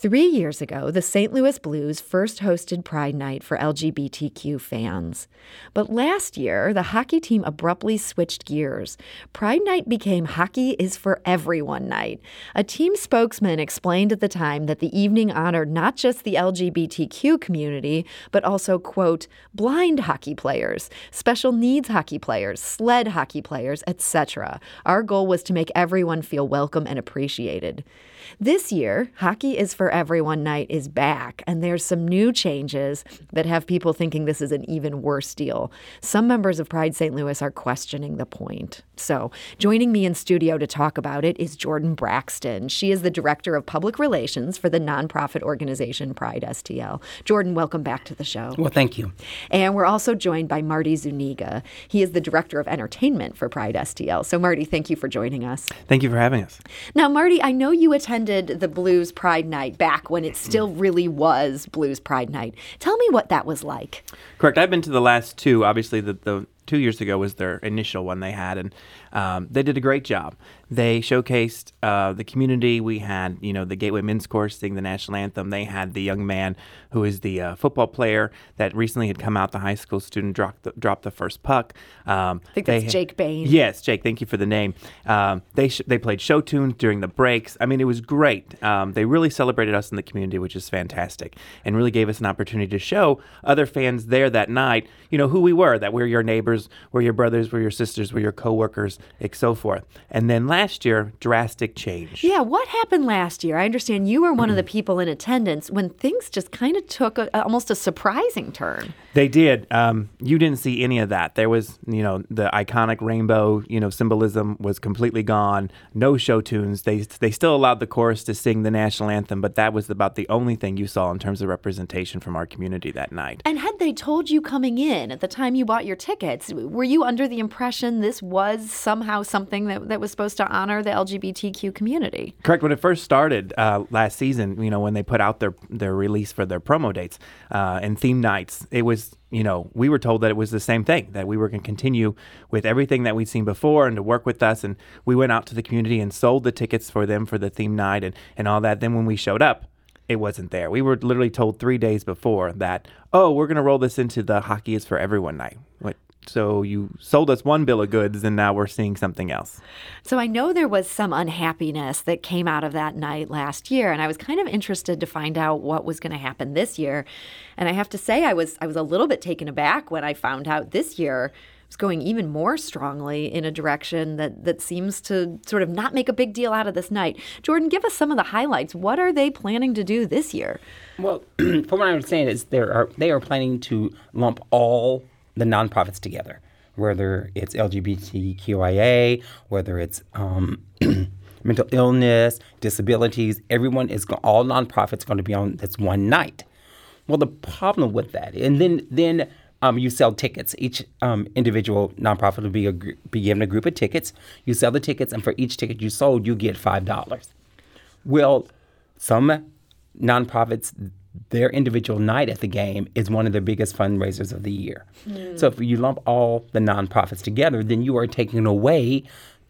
Three years ago, the St. Louis Blues first hosted Pride Night for LGBTQ fans. But last year, the hockey team abruptly switched gears. Pride Night became Hockey is for Everyone Night. A team spokesman explained at the time that the evening honored not just the LGBTQ community, but also, quote, blind hockey players, special needs hockey players, sled hockey players, etc. Our goal was to make everyone feel welcome and appreciated. This year, Hockey is for Everyone Night is back, and there's some new changes that have people thinking this is an even worse deal. Some members of Pride St. Louis are questioning the point. So, joining me in studio to talk about it is Jordan Braxton. She is the Director of Public Relations for the nonprofit organization Pride STL. Jordan, welcome back to the show. Well, thank you. And we're also joined by Marty Zuniga. He is the Director of Entertainment for Pride STL. So, Marty, thank you for joining us. Thank you for having us. Now, Marty, I know you attended attended the Blues Pride Night back when it still really was Blues Pride Night. Tell me what that was like. Correct. I've been to the last two. Obviously, the, the two years ago was their initial one they had, and um, they did a great job. They showcased uh, the community. We had, you know, the Gateway Men's Chorus sing the national anthem. They had the young man who is the uh, football player that recently had come out, the high school student, dropped the, dropped the first puck. Um, I think that's Jake Bain. Yes, Jake. Thank you for the name. Um, they sh- they played show tunes during the breaks. I mean, it was great. Um, they really celebrated us in the community, which is fantastic, and really gave us an opportunity to show other fans there that night, you know, who we were. That we're your neighbors, we're your brothers, we're your sisters, we're your coworkers, and so forth. And then last year, drastic change. Yeah, what happened last year? I understand you were one of the people in attendance when things just kind of took a, almost a surprising turn. They did. Um, you didn't see any of that. There was, you know, the iconic rainbow, you know, symbolism was completely gone. No show tunes. They they still allowed the chorus to sing the national anthem, but that was about the only thing you saw in terms of representation from our community that night. And had they told you coming in at the time you bought your tickets, were you under the impression this was somehow something that, that was supposed to honor the LGBTQ community? Correct. When it first started uh, last season, you know, when they put out their their release for their promo dates uh, and theme nights, it was you know, we were told that it was the same thing, that we were going to continue with everything that we'd seen before and to work with us. And we went out to the community and sold the tickets for them for the theme night and, and all that. Then when we showed up, it wasn't there. We were literally told three days before that, oh, we're going to roll this into the Hockey is for Everyone night. What, so you sold us one bill of goods and now we're seeing something else. So I know there was some unhappiness that came out of that night last year and I was kind of interested to find out what was going to happen this year. And I have to say I was I was a little bit taken aback when I found out this year was going even more strongly in a direction that that seems to sort of not make a big deal out of this night. Jordan, give us some of the highlights. What are they planning to do this year? Well, from what I understand is there are they are planning to lump all the nonprofits together, whether it's LGBTQIA, whether it's um, mental illness, disabilities. Everyone is all nonprofits going to be on this one night. Well, the problem with that, and then then um, you sell tickets. Each um, individual nonprofit will be a, be given a group of tickets. You sell the tickets, and for each ticket you sold, you get five dollars. Well, some nonprofits their individual night at the game is one of their biggest fundraisers of the year. Mm. So if you lump all the nonprofits together, then you are taking away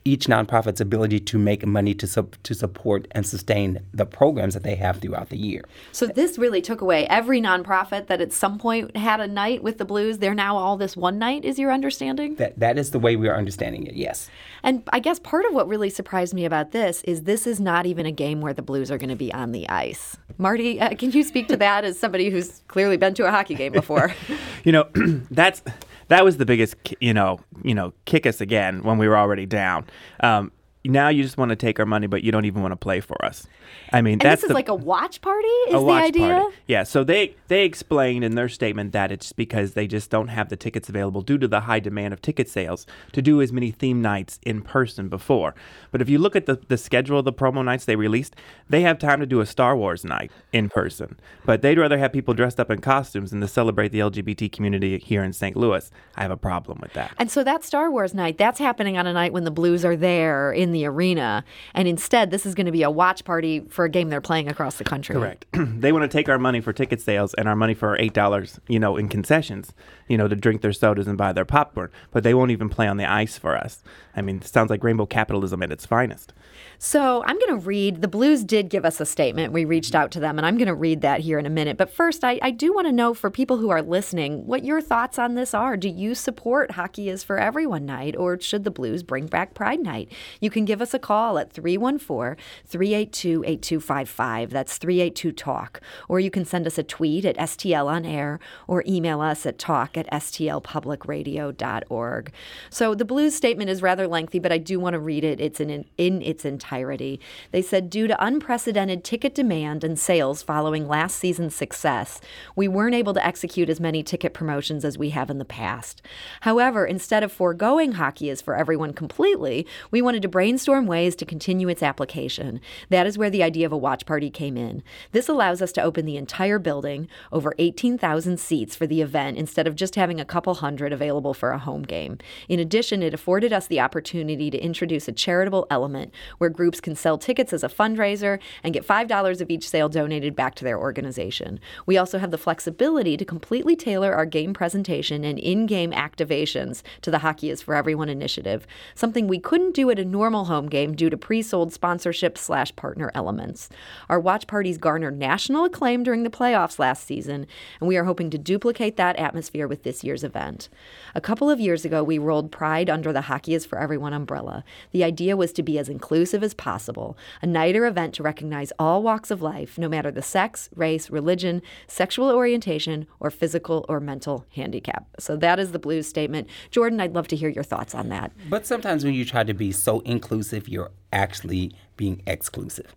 each nonprofit's ability to make money to su- to support and sustain the programs that they have throughout the year. So this really took away every nonprofit that at some point had a night with the blues. They're now all this one night. Is your understanding? That that is the way we are understanding it. Yes. And I guess part of what really surprised me about this is this is not even a game where the blues are going to be on the ice. Marty, uh, can you speak to that as somebody who's clearly been to a hockey game before? you know, that's that was the biggest, you know, you know, kick us again when we were already down. Um, now you just want to take our money, but you don't even want to play for us. I mean, and that's this is the, like a watch party. Is a watch the idea? Party. Yeah. So they they explained in their statement that it's because they just don't have the tickets available due to the high demand of ticket sales to do as many theme nights in person before. But if you look at the the schedule of the promo nights they released, they have time to do a Star Wars night in person. But they'd rather have people dressed up in costumes than to celebrate the LGBT community here in St. Louis. I have a problem with that. And so that Star Wars night, that's happening on a night when the Blues are there in in the arena. And instead, this is going to be a watch party for a game they're playing across the country. Correct. they want to take our money for ticket sales and our money for our eight dollars, you know, in concessions, you know, to drink their sodas and buy their popcorn. But they won't even play on the ice for us. I mean, it sounds like rainbow capitalism at its finest. So I'm going to read. The Blues did give us a statement. We reached out to them, and I'm going to read that here in a minute. But first, I, I do want to know for people who are listening what your thoughts on this are. Do you support Hockey is for Everyone night, or should the Blues bring back Pride Night? You can give us a call at 314 382 8255. That's 382 Talk. Or you can send us a tweet at STL on air or email us at talk at stlpublicradio.org. So the Blues statement is rather lengthy, but I do want to read it. It's in, in its entirety. They said, due to unprecedented ticket demand and sales following last season's success, we weren't able to execute as many ticket promotions as we have in the past. However, instead of foregoing Hockey is for Everyone completely, we wanted to brainstorm ways to continue its application. That is where the idea of a watch party came in. This allows us to open the entire building, over 18,000 seats for the event, instead of just having a couple hundred available for a home game. In addition, it afforded us the opportunity to introduce a charitable element where groups can sell tickets as a fundraiser and get $5 of each sale donated back to their organization. We also have the flexibility to completely tailor our game presentation and in game activations to the Hockey is for Everyone initiative, something we couldn't do at a normal home game due to pre sold sponsorship slash partner elements. Our watch parties garnered national acclaim during the playoffs last season, and we are hoping to duplicate that atmosphere with this year's event. A couple of years ago, we rolled Pride under the Hockey is for Everyone umbrella. The idea was to be as inclusive as possible, a night or event to recognize all walks of life, no matter the sex, race, religion, sexual orientation, or physical or mental handicap. So that is the blues statement. Jordan, I'd love to hear your thoughts on that. But sometimes when you try to be so inclusive, you're actually being exclusive.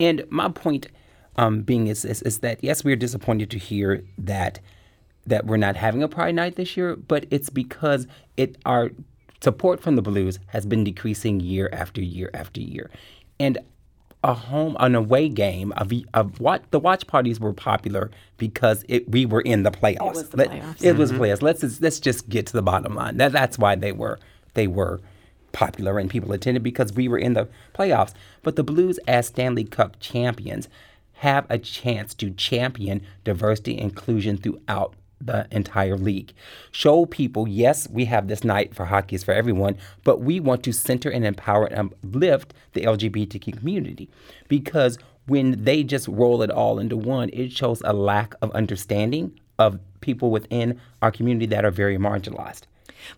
And my point um, being is, is, is that yes, we're disappointed to hear that that we're not having a Pride Night this year, but it's because it our support from the Blues has been decreasing year after year after year, and a home an away game of, of what the watch parties were popular because it, we were in the playoffs. It was the Let, playoffs. It was playoffs. Let's just, let's just get to the bottom line. That that's why they were they were popular and people attended because we were in the playoffs. But the Blues as Stanley Cup champions have a chance to champion diversity and inclusion throughout the entire league. Show people, yes, we have this night for hockey is for everyone, but we want to center and empower and uplift the LGBTQ community because when they just roll it all into one, it shows a lack of understanding of people within our community that are very marginalized.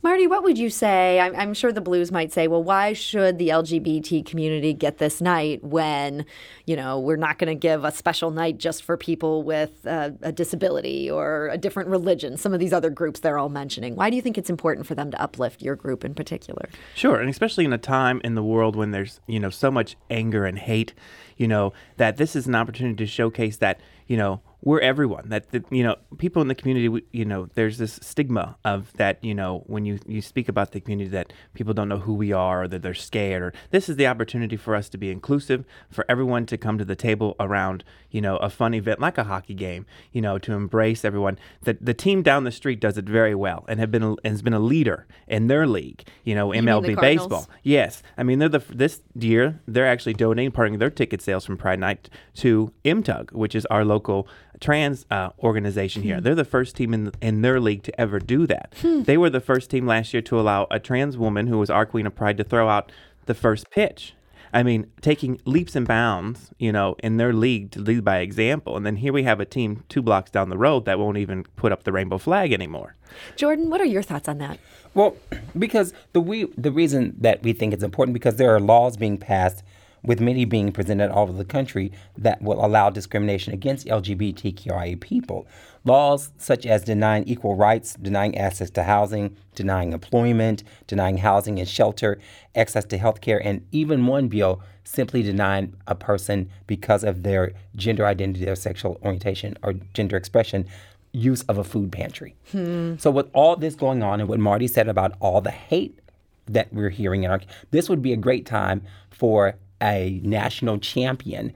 Marty, what would you say? I'm, I'm, sure the Blues might say, well, why should the LGBT community get this night when, you know, we're not going to give a special night just for people with uh, a disability or a different religion? Some of these other groups they're all mentioning. Why do you think it's important for them to uplift your group in particular? Sure, and especially in a time in the world when there's, you know, so much anger and hate, you know, that this is an opportunity to showcase that, you know, we're everyone. That, that you know people in the community you know there's this stigma of that you know when you you speak about the community that people don't know who we are or that they're scared or this is the opportunity for us to be inclusive for everyone to come to the table around you know a fun event like a hockey game you know to embrace everyone. That the team down the street does it very well and have been a, has been a leader in their league you know you MLB baseball. Yes. I mean they're the this year they're actually donating part of their ticket sales from Pride Night to MTUG which is our local trans uh, organization here. Hmm. They're the first team in in their league to ever do that. Hmm. They were the first team last year to allow a trans woman who was our queen of pride to throw out the first pitch. I mean, taking leaps and bounds, you know, in their league to lead by example. And then here we have a team two blocks down the road that won't even put up the rainbow flag anymore. Jordan, what are your thoughts on that? Well, because the we the reason that we think it's important because there are laws being passed with many being presented all over the country that will allow discrimination against LGBTQIA people. Laws such as denying equal rights, denying access to housing, denying employment, denying housing and shelter, access to health care, and even one bill simply denying a person because of their gender identity their sexual orientation or gender expression use of a food pantry. Hmm. So with all this going on and what Marty said about all the hate that we're hearing in our this would be a great time for a national champion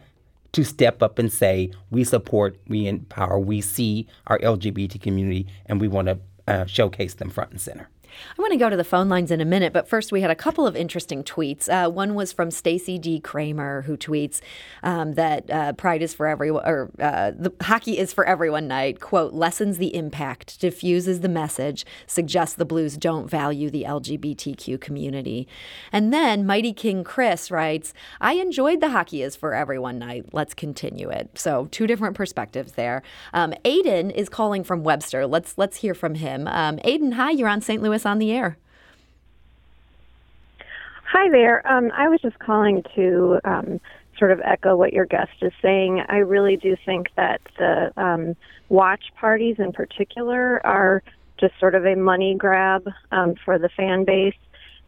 to step up and say, we support, we empower, we see our LGBT community, and we want to uh, showcase them front and center. I want to go to the phone lines in a minute, but first we had a couple of interesting tweets. Uh, one was from Stacy D. Kramer, who tweets um, that uh, Pride is for everyone, or uh, the hockey is for everyone night. "Quote lessens the impact, diffuses the message, suggests the Blues don't value the LGBTQ community." And then Mighty King Chris writes, "I enjoyed the hockey is for everyone night. Let's continue it." So two different perspectives there. Um, Aiden is calling from Webster. Let's let's hear from him. Um, Aiden, hi, you're on St. Louis on the air. Hi there. Um, I was just calling to um, sort of echo what your guest is saying. I really do think that the um, watch parties in particular are just sort of a money grab um, for the fan base.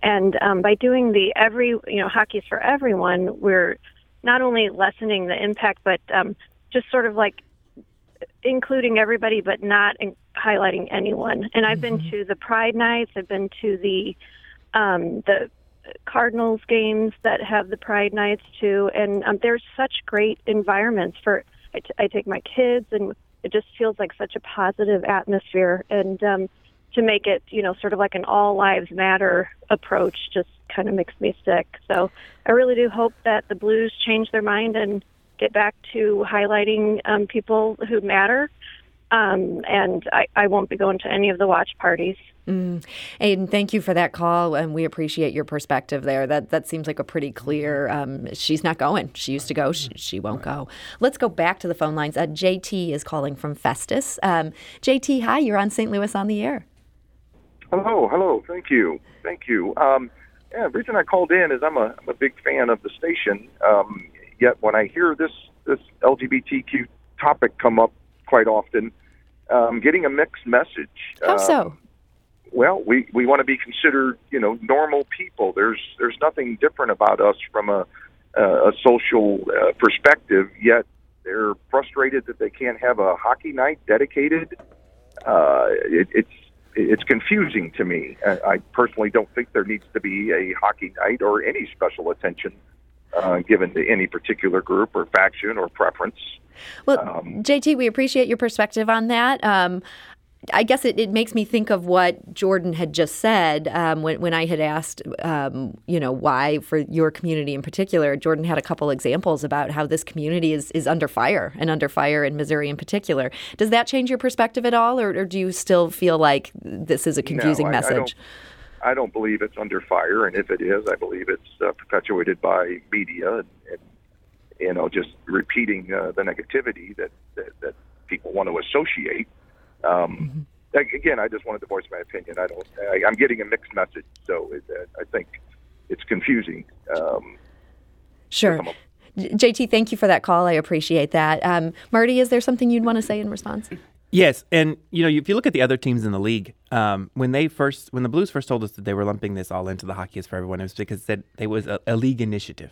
And um, by doing the every, you know, hockey's for everyone, we're not only lessening the impact, but um, just sort of like including everybody, but not in- highlighting anyone. And I've been to the Pride nights. I've been to the um, the Cardinals games that have the Pride nights too. And um, there's such great environments for. I, t- I take my kids, and it just feels like such a positive atmosphere. And um, to make it, you know, sort of like an all lives matter approach, just kind of makes me sick. So I really do hope that the Blues change their mind and get back to highlighting um, people who matter. Um, and I, I won't be going to any of the watch parties. Mm. Aiden, thank you for that call, and we appreciate your perspective there. That that seems like a pretty clear. Um, she's not going. She used to go. She, she, won't go. Let's go back to the phone lines. Uh, JT is calling from Festus. Um, JT, hi. You're on St. Louis on the air. Hello, hello. Thank you, thank you. Um, yeah, the reason I called in is I'm a, I'm a big fan of the station. Um, yet when I hear this this LGBTQ topic come up quite often, um, getting a mixed message. How um, so? Well, we, we want to be considered, you know, normal people. There's there's nothing different about us from a a social uh, perspective. Yet they're frustrated that they can't have a hockey night dedicated. Uh, it, it's it's confusing to me. I personally don't think there needs to be a hockey night or any special attention uh, given to any particular group or faction or preference. Well, um, JT, we appreciate your perspective on that. Um, I guess it, it makes me think of what Jordan had just said um, when, when I had asked, um, you know, why for your community in particular. Jordan had a couple examples about how this community is, is under fire and under fire in Missouri in particular. Does that change your perspective at all, or, or do you still feel like this is a confusing no, I, message? I don't believe it's under fire, and if it is, I believe it's uh, perpetuated by media and, and you know just repeating uh, the negativity that, that, that people want to associate. Um, mm-hmm. Again, I just wanted to voice my opinion. I don't. I, I'm getting a mixed message, so it, uh, I think it's confusing. Um, sure. JT, thank you for that call. I appreciate that. Um, Marty, is there something you'd want to say in response? Yes, and you know, if you look at the other teams in the league, um, when they first, when the Blues first told us that they were lumping this all into the hockey is for everyone, it was because that it was a, a, league initiative.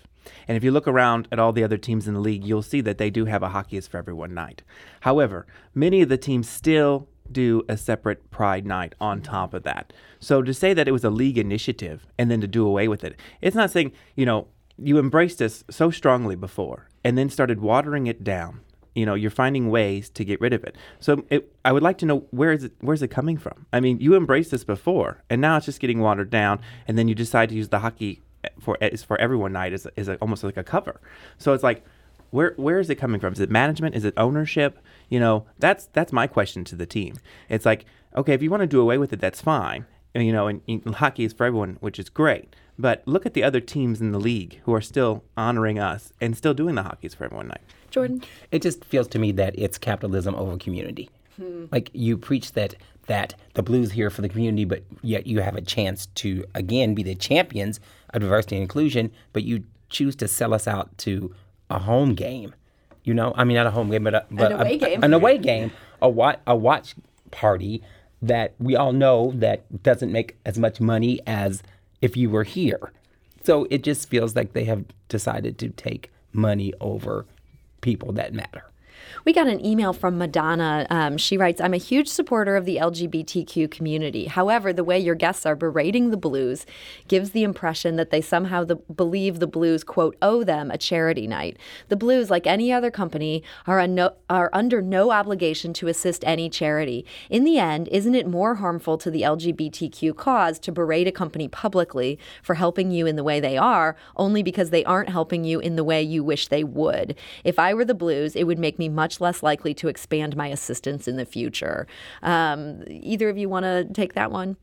And if you look around at all the other teams in the league, you'll see that they do have a hockey is for everyone night. However, many of the teams still do a separate Pride night on top of that. So to say that it was a league initiative and then to do away with it, it's not saying you know you embraced us so strongly before and then started watering it down you know you're finding ways to get rid of it. So it, i would like to know where is it where's it coming from? I mean you embraced this before and now it's just getting watered down and then you decide to use the hockey eh, for eh, is for everyone night is, is a, almost like a cover. So it's like where where is it coming from? Is it management? Is it ownership? You know that's that's my question to the team. It's like okay if you want to do away with it that's fine. And, you know and, and hockey is for everyone which is great. But look at the other teams in the league who are still honoring us and still doing the hockeys for everyone night Jordan? It just feels to me that it's capitalism over community. Hmm. Like you preach that that the blues here for the community, but yet you have a chance to again be the champions of diversity and inclusion, but you choose to sell us out to a home game. You know, I mean not a home game, but, a, but an away a, game. An away game, a watch, a watch party that we all know that doesn't make as much money as if you were here. So it just feels like they have decided to take money over people that matter. We got an email from Madonna. Um, she writes, I'm a huge supporter of the LGBTQ community. However, the way your guests are berating the Blues gives the impression that they somehow the, believe the Blues, quote, owe them a charity night. The Blues, like any other company, are, are under no obligation to assist any charity. In the end, isn't it more harmful to the LGBTQ cause to berate a company publicly for helping you in the way they are, only because they aren't helping you in the way you wish they would? If I were the Blues, it would make me much less likely to expand my assistance in the future. Um, either of you want to take that one?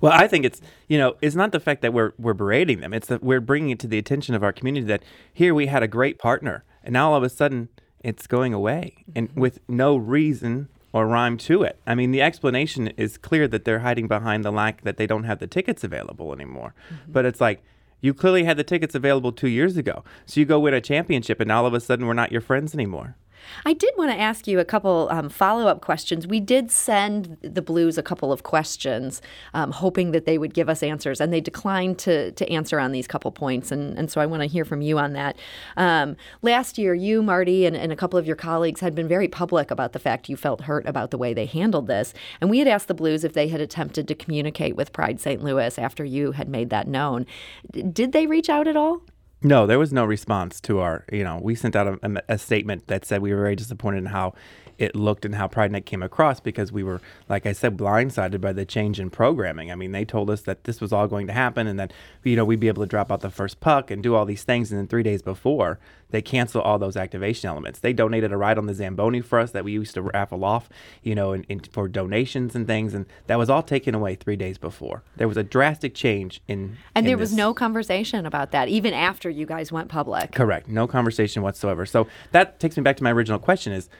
Well, I think it's you know it's not the fact that we're we're berating them; it's that we're bringing it to the attention of our community that here we had a great partner, and now all of a sudden it's going away, and mm-hmm. with no reason or rhyme to it. I mean, the explanation is clear that they're hiding behind the lack that they don't have the tickets available anymore. Mm-hmm. But it's like you clearly had the tickets available two years ago, so you go win a championship, and all of a sudden we're not your friends anymore. I did want to ask you a couple um, follow up questions. We did send the Blues a couple of questions, um, hoping that they would give us answers, and they declined to, to answer on these couple points. And, and so I want to hear from you on that. Um, last year, you, Marty, and, and a couple of your colleagues had been very public about the fact you felt hurt about the way they handled this. And we had asked the Blues if they had attempted to communicate with Pride St. Louis after you had made that known. did they reach out at all? No, there was no response to our, you know, we sent out a, a, statement that said we were very disappointed in how it looked and how Pride Night came across because we were, like I said, blindsided by the change in programming. I mean, they told us that this was all going to happen and that, you know, we'd be able to drop out the first puck and do all these things. And then three days before, they cancel all those activation elements. They donated a ride on the Zamboni for us that we used to raffle off, you know, in, in, for donations and things. And that was all taken away three days before. There was a drastic change in. And in there was no conversation about that, even after you guys went public. Correct. No conversation whatsoever. So that takes me back to my original question is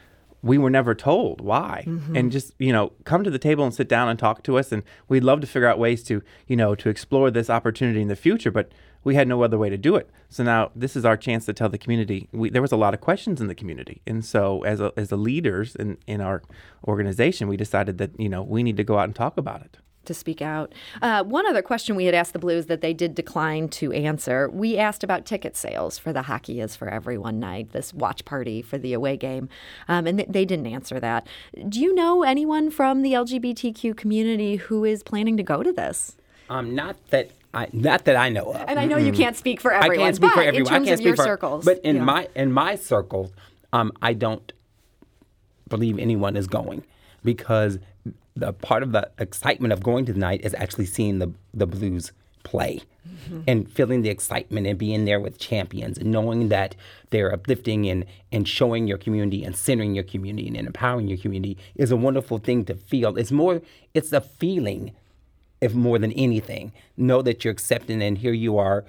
we were never told why. Mm-hmm. and just you know come to the table and sit down and talk to us and we'd love to figure out ways to you know to explore this opportunity in the future but we had no other way to do it. So now this is our chance to tell the community. We, there was a lot of questions in the community. And so as a, as the leaders in, in our organization we decided that you know we need to go out and talk about it to speak out. Uh, one other question we had asked the Blues that they did decline to answer. We asked about ticket sales for the Hockey is for Everyone night, this watch party for the away game, um, and th- they didn't answer that. Do you know anyone from the LGBTQ community who is planning to go to this? Um, not that I, not that I know of. And I know you can't speak for everyone. I can't speak for everyone. I can't speak for circles. But in yeah. my in my circles, um, I don't believe anyone is going because the part of the excitement of going to the night is actually seeing the the blues play mm-hmm. and feeling the excitement and being there with champions and knowing that they're uplifting and, and showing your community and centering your community and empowering your community is a wonderful thing to feel. It's more it's a feeling if more than anything. Know that you're accepting and here you are.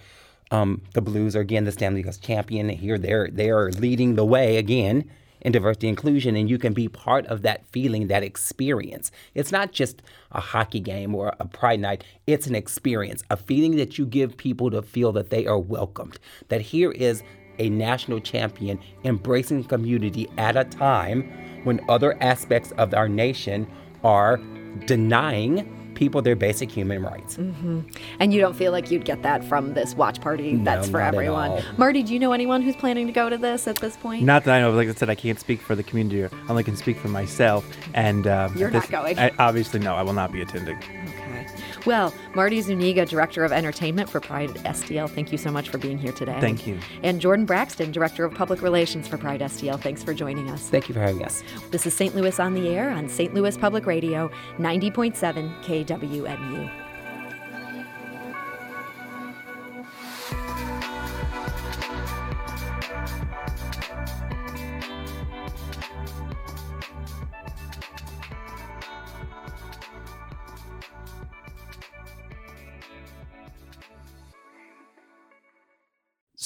Um, the Blues are again the Stanley Cup champion. Here they're they are leading the way again in diversity inclusion and you can be part of that feeling that experience. It's not just a hockey game or a pride night. It's an experience a feeling that you give people to feel that they are welcomed. That here is a national champion embracing community at a time when other aspects of our nation are denying people their basic human rights. Mm-hmm. And you don't feel like you'd get that from this watch party that's no, for everyone. Marty, do you know anyone who's planning to go to this at this point? Not that I know. Like I said, I can't speak for the community. I only can speak for myself. And uh, you're this, not going. I, obviously, no. I will not be attending. Okay. Well, Marty Zuniga, Director of Entertainment for Pride STL, thank you so much for being here today. Thank you. And Jordan Braxton, Director of Public Relations for Pride STL, thanks for joining us. Thank you for having us. This is St. Louis on the Air on St. Louis Public Radio, 90.7 KWMU.